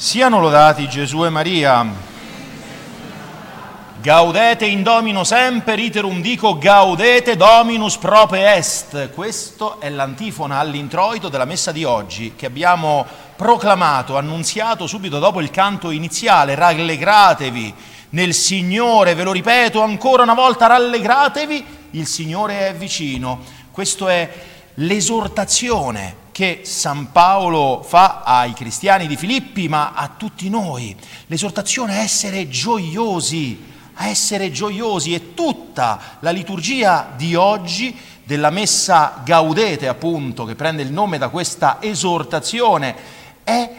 Siano lodati Gesù e Maria. Gaudete in Domino semper, iterum dico, gaudete Dominus prope est. Questo è l'antifona all'introito della messa di oggi che abbiamo proclamato, annunziato subito dopo il canto iniziale. Rallegratevi nel Signore, ve lo ripeto ancora una volta, rallegratevi, il Signore è vicino. Questo è l'esortazione che San Paolo fa ai cristiani di Filippi, ma a tutti noi. L'esortazione a essere gioiosi, a essere gioiosi e tutta la liturgia di oggi della messa Gaudete, appunto, che prende il nome da questa esortazione, è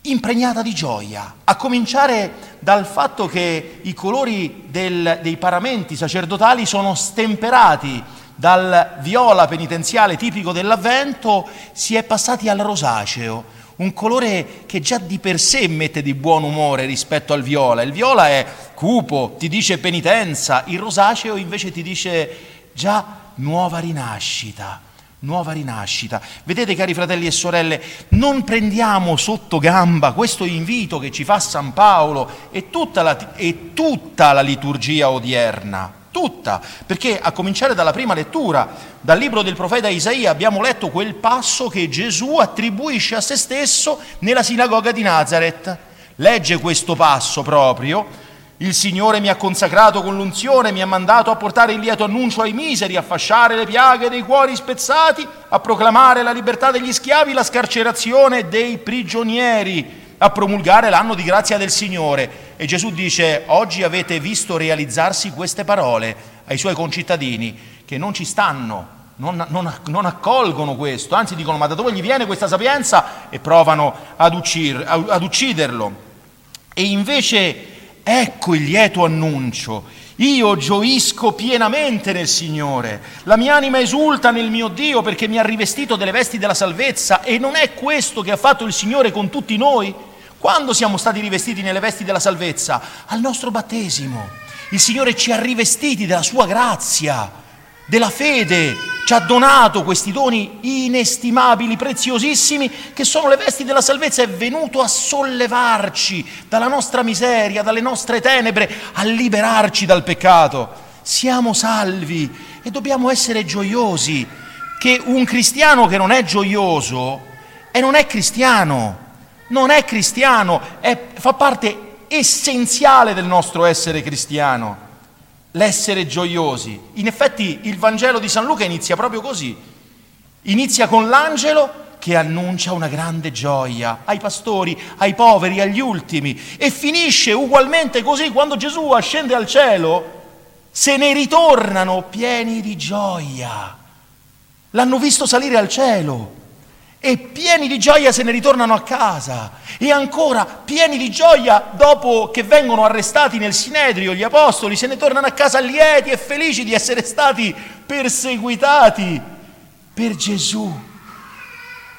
impregnata di gioia, a cominciare dal fatto che i colori del, dei paramenti sacerdotali sono stemperati dal viola penitenziale tipico dell'avvento si è passati al rosaceo, un colore che già di per sé mette di buon umore rispetto al viola. Il viola è cupo, ti dice penitenza, il rosaceo invece ti dice già nuova rinascita. Nuova rinascita. Vedete cari fratelli e sorelle, non prendiamo sotto gamba questo invito che ci fa San Paolo e tutta la, e tutta la liturgia odierna tutta, perché a cominciare dalla prima lettura, dal libro del profeta Isaia, abbiamo letto quel passo che Gesù attribuisce a se stesso nella sinagoga di Nazareth. Legge questo passo proprio, il Signore mi ha consacrato con l'unzione, mi ha mandato a portare il lieto annuncio ai miseri, a fasciare le piaghe dei cuori spezzati, a proclamare la libertà degli schiavi, la scarcerazione dei prigionieri a promulgare l'anno di grazia del Signore. E Gesù dice, oggi avete visto realizzarsi queste parole ai suoi concittadini che non ci stanno, non, non, non, accolgono questo, anzi dicono ma da dove gli viene questa sapienza e provano ad, uccir, ad ucciderlo. E invece ecco il lieto annuncio. Io gioisco pienamente nel Signore, la mia anima esulta nel mio Dio perché mi ha rivestito delle vesti della salvezza e non è questo che ha fatto il Signore con tutti noi? Quando siamo stati rivestiti nelle vesti della salvezza? Al nostro battesimo. Il Signore ci ha rivestiti della sua grazia, della fede, ci ha donato questi doni inestimabili, preziosissimi, che sono le vesti della salvezza, è venuto a sollevarci dalla nostra miseria, dalle nostre tenebre, a liberarci dal peccato. Siamo salvi e dobbiamo essere gioiosi, che un cristiano che non è gioioso e non è cristiano, non è cristiano, è, fa parte essenziale del nostro essere cristiano l'essere gioiosi. In effetti il Vangelo di San Luca inizia proprio così. Inizia con l'angelo che annuncia una grande gioia ai pastori, ai poveri, agli ultimi e finisce ugualmente così quando Gesù ascende al cielo, se ne ritornano pieni di gioia. L'hanno visto salire al cielo e pieni di gioia se ne ritornano a casa e ancora pieni di gioia dopo che vengono arrestati nel Sinedrio gli apostoli se ne tornano a casa lieti e felici di essere stati perseguitati per Gesù.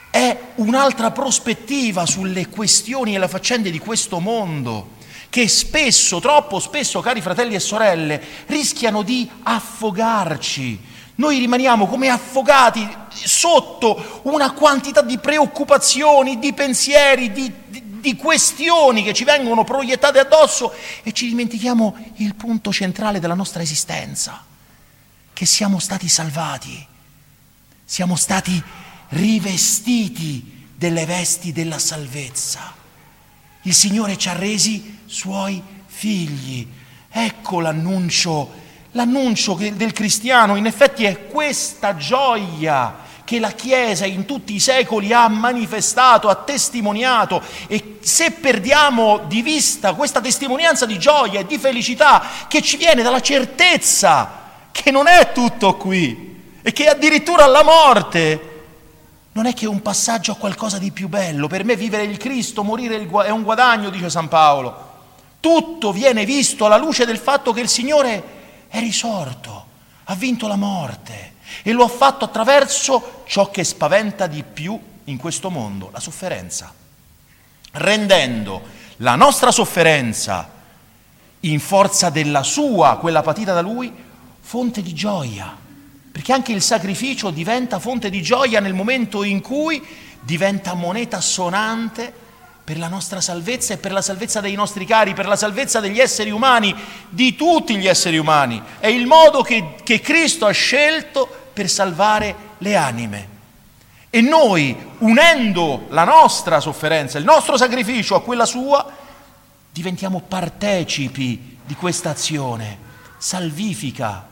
È un'altra prospettiva sulle questioni e le faccende di questo mondo che spesso, troppo spesso, cari fratelli e sorelle, rischiano di affogarci noi rimaniamo come affogati sotto una quantità di preoccupazioni, di pensieri, di, di, di, questioni che ci vengono proiettate addosso e ci dimentichiamo il punto centrale della nostra esistenza, che siamo stati salvati, siamo stati rivestiti delle vesti della salvezza. Il Signore ci ha resi suoi figli. Ecco l'annuncio L'annuncio del cristiano in effetti è questa gioia che la Chiesa in tutti i secoli ha manifestato, ha testimoniato e se perdiamo di vista questa testimonianza di gioia e di felicità che ci viene dalla certezza che non è tutto qui e che addirittura alla morte non è che un passaggio a qualcosa di più bello. Per me vivere il Cristo, morire è un guadagno, dice San Paolo. Tutto viene visto alla luce del fatto che il Signore è risorto, ha vinto la morte e lo ha fatto attraverso ciò che spaventa di più in questo mondo, la sofferenza, rendendo la nostra sofferenza in forza della sua, quella patita da lui, fonte di gioia, perché anche il sacrificio diventa fonte di gioia nel momento in cui diventa moneta sonante per la nostra salvezza e per la salvezza dei nostri cari, per la salvezza degli esseri umani, di tutti gli esseri umani. È il modo che, che Cristo ha scelto per salvare le anime. E noi, unendo la nostra sofferenza, il nostro sacrificio a quella sua, diventiamo partecipi di questa azione salvifica.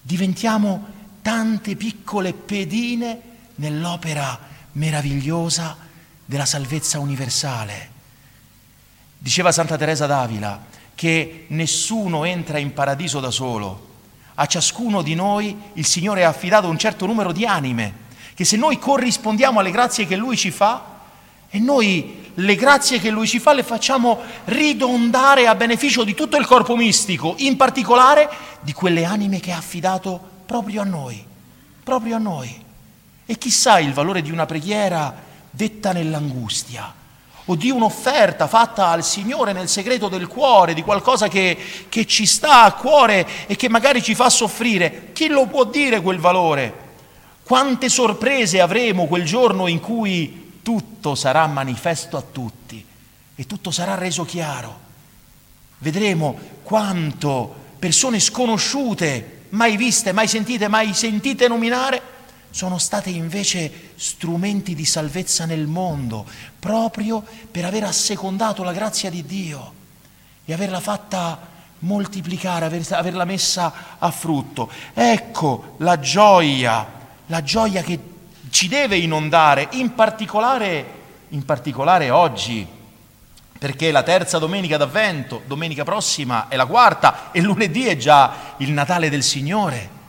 Diventiamo tante piccole pedine nell'opera meravigliosa della salvezza universale. Diceva Santa Teresa d'Avila che nessuno entra in paradiso da solo. A ciascuno di noi il Signore ha affidato un certo numero di anime, che se noi corrispondiamo alle grazie che Lui ci fa, e noi le grazie che Lui ci fa le facciamo ridondare a beneficio di tutto il corpo mistico, in particolare di quelle anime che ha affidato proprio a noi, proprio a noi. E chissà il valore di una preghiera detta nell'angustia o di un'offerta fatta al Signore nel segreto del cuore, di qualcosa che, che, ci sta a cuore e che magari ci fa soffrire, chi lo può dire quel valore? Quante sorprese avremo quel giorno in cui tutto sarà manifesto a tutti e tutto sarà reso chiaro. Vedremo quanto persone sconosciute, mai viste, mai sentite, mai sentite nominare, sono state invece strumenti di salvezza nel mondo, proprio per aver assecondato la grazia di Dio e averla fatta moltiplicare, averla messa a frutto. Ecco la gioia, la gioia che ci deve inondare, in particolare, in particolare oggi, perché la terza domenica d'avvento, domenica prossima è la quarta e lunedì è già il Natale del Signore.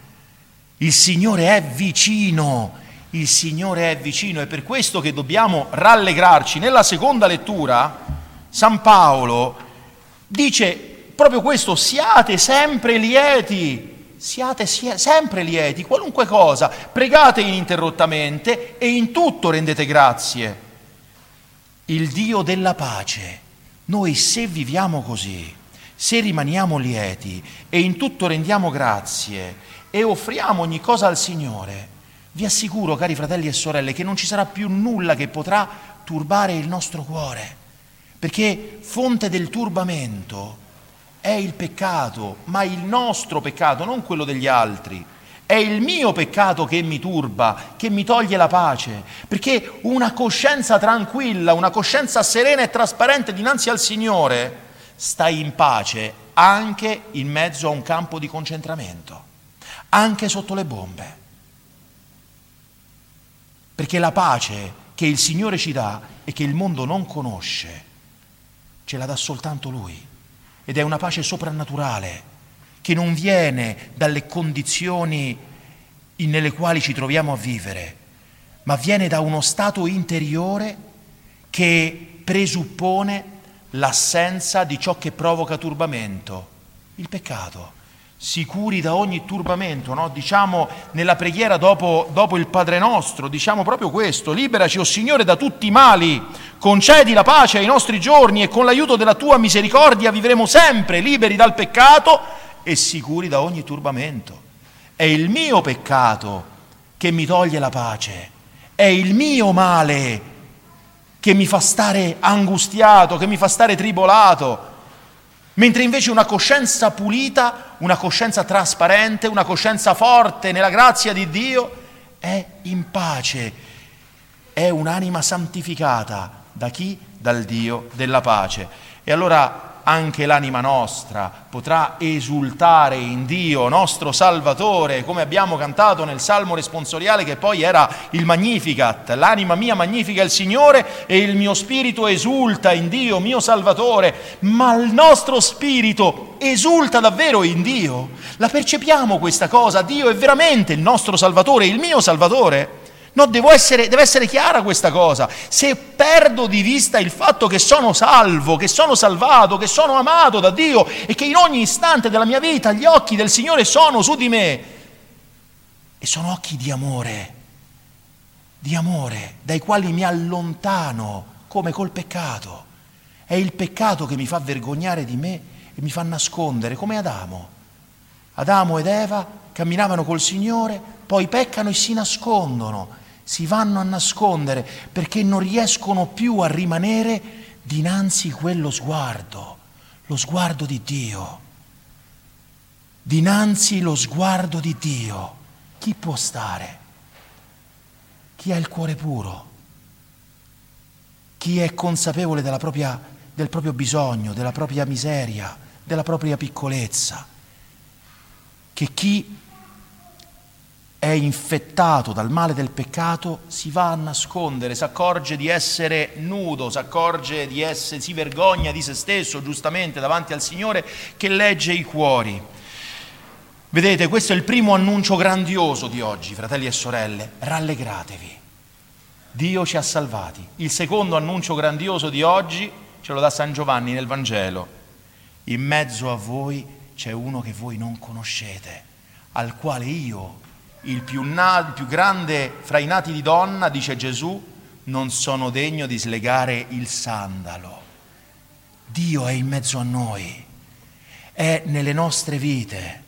Il Signore è vicino, il Signore è vicino, è per questo che dobbiamo rallegrarci. Nella seconda lettura, San Paolo dice proprio questo, siate sempre lieti, siate sempre lieti, qualunque cosa, pregate ininterrottamente e in tutto rendete grazie. Il Dio della pace, noi se viviamo così, se rimaniamo lieti e in tutto rendiamo grazie, e offriamo ogni cosa al Signore, vi assicuro, cari fratelli e sorelle, che non ci sarà più nulla che potrà turbare il nostro cuore, perché fonte del turbamento è il peccato, ma il nostro peccato, non quello degli altri. È il mio peccato che mi turba, che mi toglie la pace, perché una coscienza tranquilla, una coscienza serena e trasparente dinanzi al Signore sta in pace anche in mezzo a un campo di concentramento anche sotto le bombe. Perché la pace che il Signore ci dà e che il mondo non conosce, ce la dà soltanto Lui. Ed è una pace soprannaturale che non viene dalle condizioni nelle quali ci troviamo a vivere, ma viene da uno stato interiore che presuppone l'assenza di ciò che provoca turbamento, il peccato sicuri da ogni turbamento, no? diciamo nella preghiera dopo, dopo, il Padre nostro, diciamo proprio questo, liberaci, o oh Signore, da tutti i mali, concedi la pace ai nostri giorni e con l'aiuto della tua misericordia vivremo sempre liberi dal peccato e sicuri da ogni turbamento. È il mio peccato che mi toglie la pace, è il mio male che mi fa stare angustiato, che mi fa stare tribolato, Mentre invece una coscienza pulita, una coscienza trasparente, una coscienza forte nella grazia di Dio è in pace, è un'anima santificata da chi? Dal Dio della pace. E allora anche l'anima nostra potrà esultare in Dio, nostro Salvatore, come abbiamo cantato nel Salmo responsoriale che poi era il Magnificat. L'anima mia magnifica il Signore e il mio spirito esulta in Dio, mio Salvatore, ma il nostro spirito esulta davvero in Dio. La percepiamo questa cosa? Dio è veramente il nostro Salvatore, il mio Salvatore? No, essere, deve essere chiara questa cosa. Se perdo di vista il fatto che sono salvo, che sono salvato, che sono amato da Dio e che in ogni istante della mia vita gli occhi del Signore sono su di me, e sono occhi di amore, di amore, dai quali mi allontano come col peccato. È il peccato che mi fa vergognare di me e mi fa nascondere, come Adamo. Adamo ed Eva camminavano col Signore, poi peccano e si nascondono si vanno a nascondere perché non riescono più a rimanere dinanzi quello sguardo, lo sguardo di Dio. Dinanzi lo sguardo di Dio. Chi può stare? Chi ha il cuore puro? Chi è consapevole propria, del proprio bisogno, della propria miseria, della propria piccolezza? Che chi è infettato dal male del peccato, si va a nascondere, si accorge di essere nudo, si accorge di essere, si vergogna di se stesso giustamente davanti al Signore che legge i cuori. Vedete, questo è il primo annuncio grandioso di oggi, fratelli e sorelle, rallegratevi. Dio ci ha salvati. Il secondo annuncio grandioso di oggi ce lo dà San Giovanni nel Vangelo. In mezzo a voi c'è uno che voi non conoscete, al quale io il più, na- il più grande fra i nati di donna, dice Gesù, non sono degno di slegare il sandalo. Dio è in mezzo a noi, è nelle nostre vite,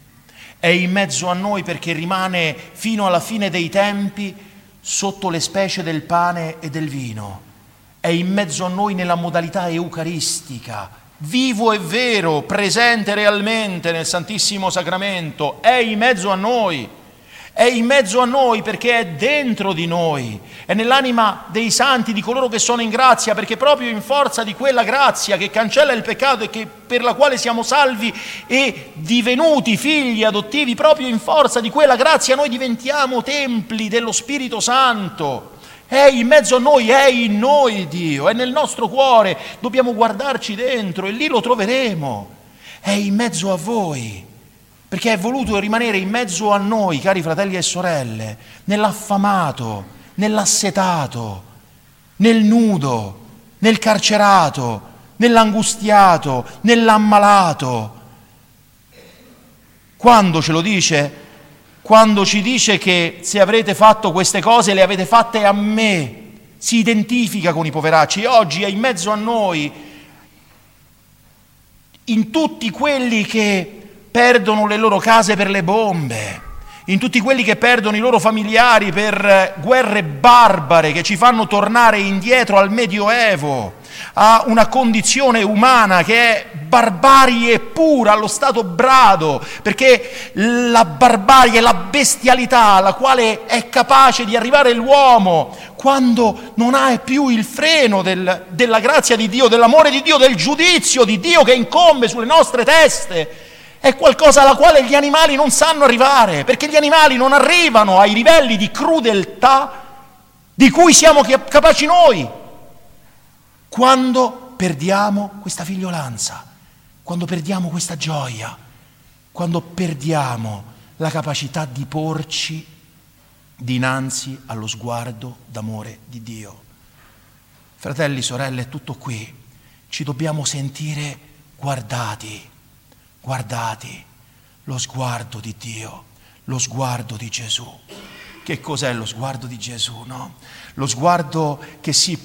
è in mezzo a noi perché rimane fino alla fine dei tempi sotto le specie del pane e del vino, è in mezzo a noi nella modalità eucaristica, vivo e vero, presente realmente nel Santissimo Sacramento, è in mezzo a noi è in mezzo a noi perché è dentro di noi, è nell'anima dei santi, di coloro che sono in grazia, perché proprio in forza di quella grazia che cancella il peccato e che, per la quale siamo salvi e divenuti figli adottivi, proprio in forza di quella grazia noi diventiamo templi dello Spirito Santo. È in mezzo a noi, è in noi Dio, è nel nostro cuore, dobbiamo guardarci dentro e lì lo troveremo. È in mezzo a voi perché è voluto rimanere in mezzo a noi, cari fratelli e sorelle, nell'affamato, nell'assetato, nel nudo, nel carcerato, nell'angustiato, nell'ammalato. Quando ce lo dice? Quando ci dice che se avrete fatto queste cose le avete fatte a me, si identifica con i poveracci e oggi è in mezzo a noi, in tutti quelli che perdono le loro case per le bombe, in tutti quelli che perdono i loro familiari per guerre barbare che ci fanno tornare indietro al Medioevo, a una condizione umana che è barbarie pura, allo stato brado, perché la barbarie, la bestialità alla quale è capace di arrivare l'uomo quando non ha più il freno del, della grazia di Dio, dell'amore di Dio, del giudizio di Dio che incombe sulle nostre teste è qualcosa alla quale gli animali non sanno arrivare, perché gli animali non arrivano ai livelli di crudeltà di cui siamo capaci noi, quando perdiamo questa figliolanza, quando perdiamo questa gioia, quando perdiamo la capacità di porci dinanzi allo sguardo d'amore di Dio. Fratelli, sorelle, è tutto qui. Ci dobbiamo sentire guardati Guardate lo sguardo di Dio, lo sguardo di Gesù. Che cos'è lo sguardo di Gesù? No? Lo sguardo che si,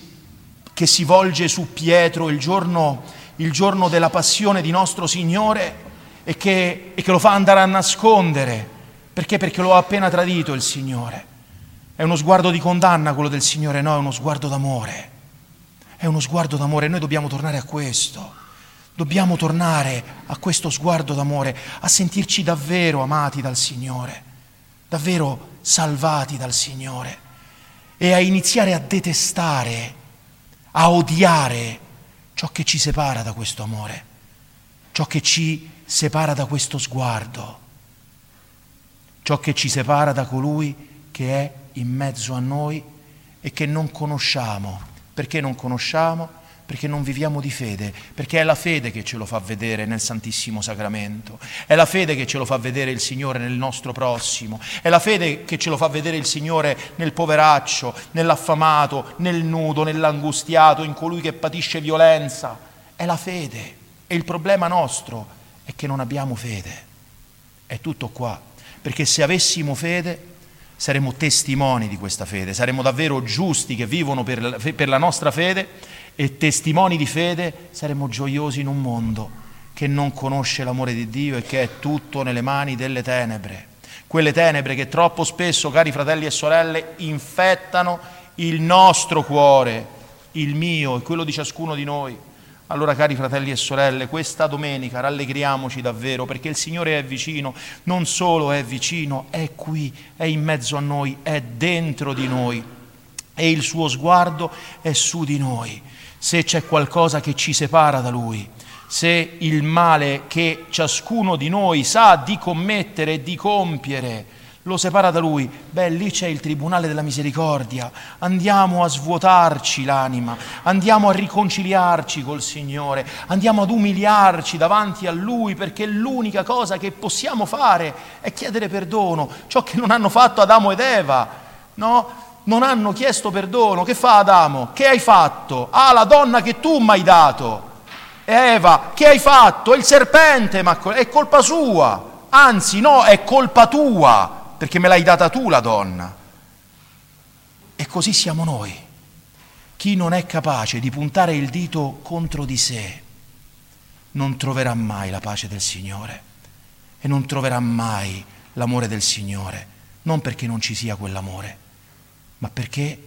che si volge su Pietro il giorno, il giorno, della passione di nostro Signore e che, e che lo fa andare a nascondere. Perché? Perché lo ha appena tradito il Signore. È uno sguardo di condanna quello del Signore, no, è uno sguardo d'amore. È uno sguardo d'amore, noi dobbiamo tornare a questo. Dobbiamo tornare a questo sguardo d'amore, a sentirci davvero amati dal Signore, davvero salvati dal Signore e a iniziare a detestare, a odiare ciò che ci separa da questo amore, ciò che ci separa da questo sguardo, ciò che ci separa da colui che è in mezzo a noi e che non conosciamo. Perché non conosciamo? Perché non viviamo di fede, perché è la fede che ce lo fa vedere nel Santissimo Sacramento, è la fede che ce lo fa vedere il Signore nel nostro prossimo, è la fede che ce lo fa vedere il Signore nel poveraccio, nell'affamato, nel nudo, nell'angustiato, in colui che patisce violenza. È la fede. E il problema nostro è che non abbiamo fede. È tutto qua. Perché se avessimo fede saremmo testimoni di questa fede, saremmo davvero giusti che vivono per, la nostra fede e testimoni di fede, saremmo gioiosi in un mondo che non conosce l'amore di Dio e che è tutto nelle mani delle tenebre. quelle tenebre che troppo spesso, cari fratelli e sorelle, infettano il nostro cuore, il mio e quello di ciascuno di noi. Allora, cari fratelli e sorelle, questa domenica rallegriamoci davvero perché il Signore è vicino, non solo è vicino, è qui, è in mezzo a noi, è dentro di noi e il suo sguardo è su di noi. Se c'è qualcosa che ci separa da Lui, se il male che ciascuno di noi sa di commettere e di compiere lo separa da lui, beh lì c'è il tribunale della misericordia, andiamo a svuotarci l'anima, andiamo a riconciliarci col Signore, andiamo ad umiliarci davanti a Lui perché l'unica cosa che possiamo fare è chiedere perdono, ciò che non hanno fatto Adamo ed Eva, no? Non hanno chiesto perdono, che fa Adamo? Che hai fatto? Ah, la donna che tu mi hai dato Eva, che hai fatto? Il serpente, ma è colpa sua. Anzi, no, è colpa tua, perché me l'hai data tu la donna. E così siamo noi. Chi non è capace di puntare il dito contro di sé non troverà mai la pace del Signore e non troverà mai l'amore del Signore, non perché non ci sia quell'amore, ma perché,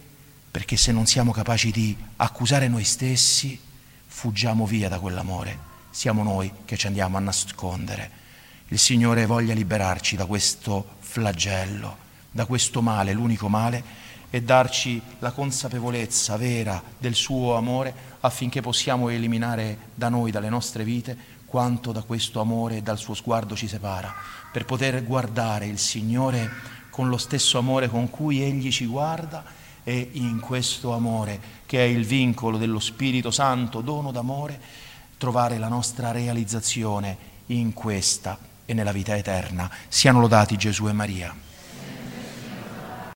perché se non siamo capaci di accusare noi stessi, fuggiamo via da quell'amore, siamo noi che ci andiamo a nascondere. Il Signore voglia liberarci da questo flagello, da questo male, l'unico male, e darci la consapevolezza vera del suo amore affinché possiamo eliminare da noi, dalle nostre vite, quanto da questo amore e dal suo sguardo ci separa, per poter guardare il Signore con lo stesso amore con cui Egli ci guarda e in questo amore, che è il vincolo dello Spirito Santo, dono d'amore, trovare la nostra realizzazione in questa e nella vita eterna. Siano lodati Gesù e Maria.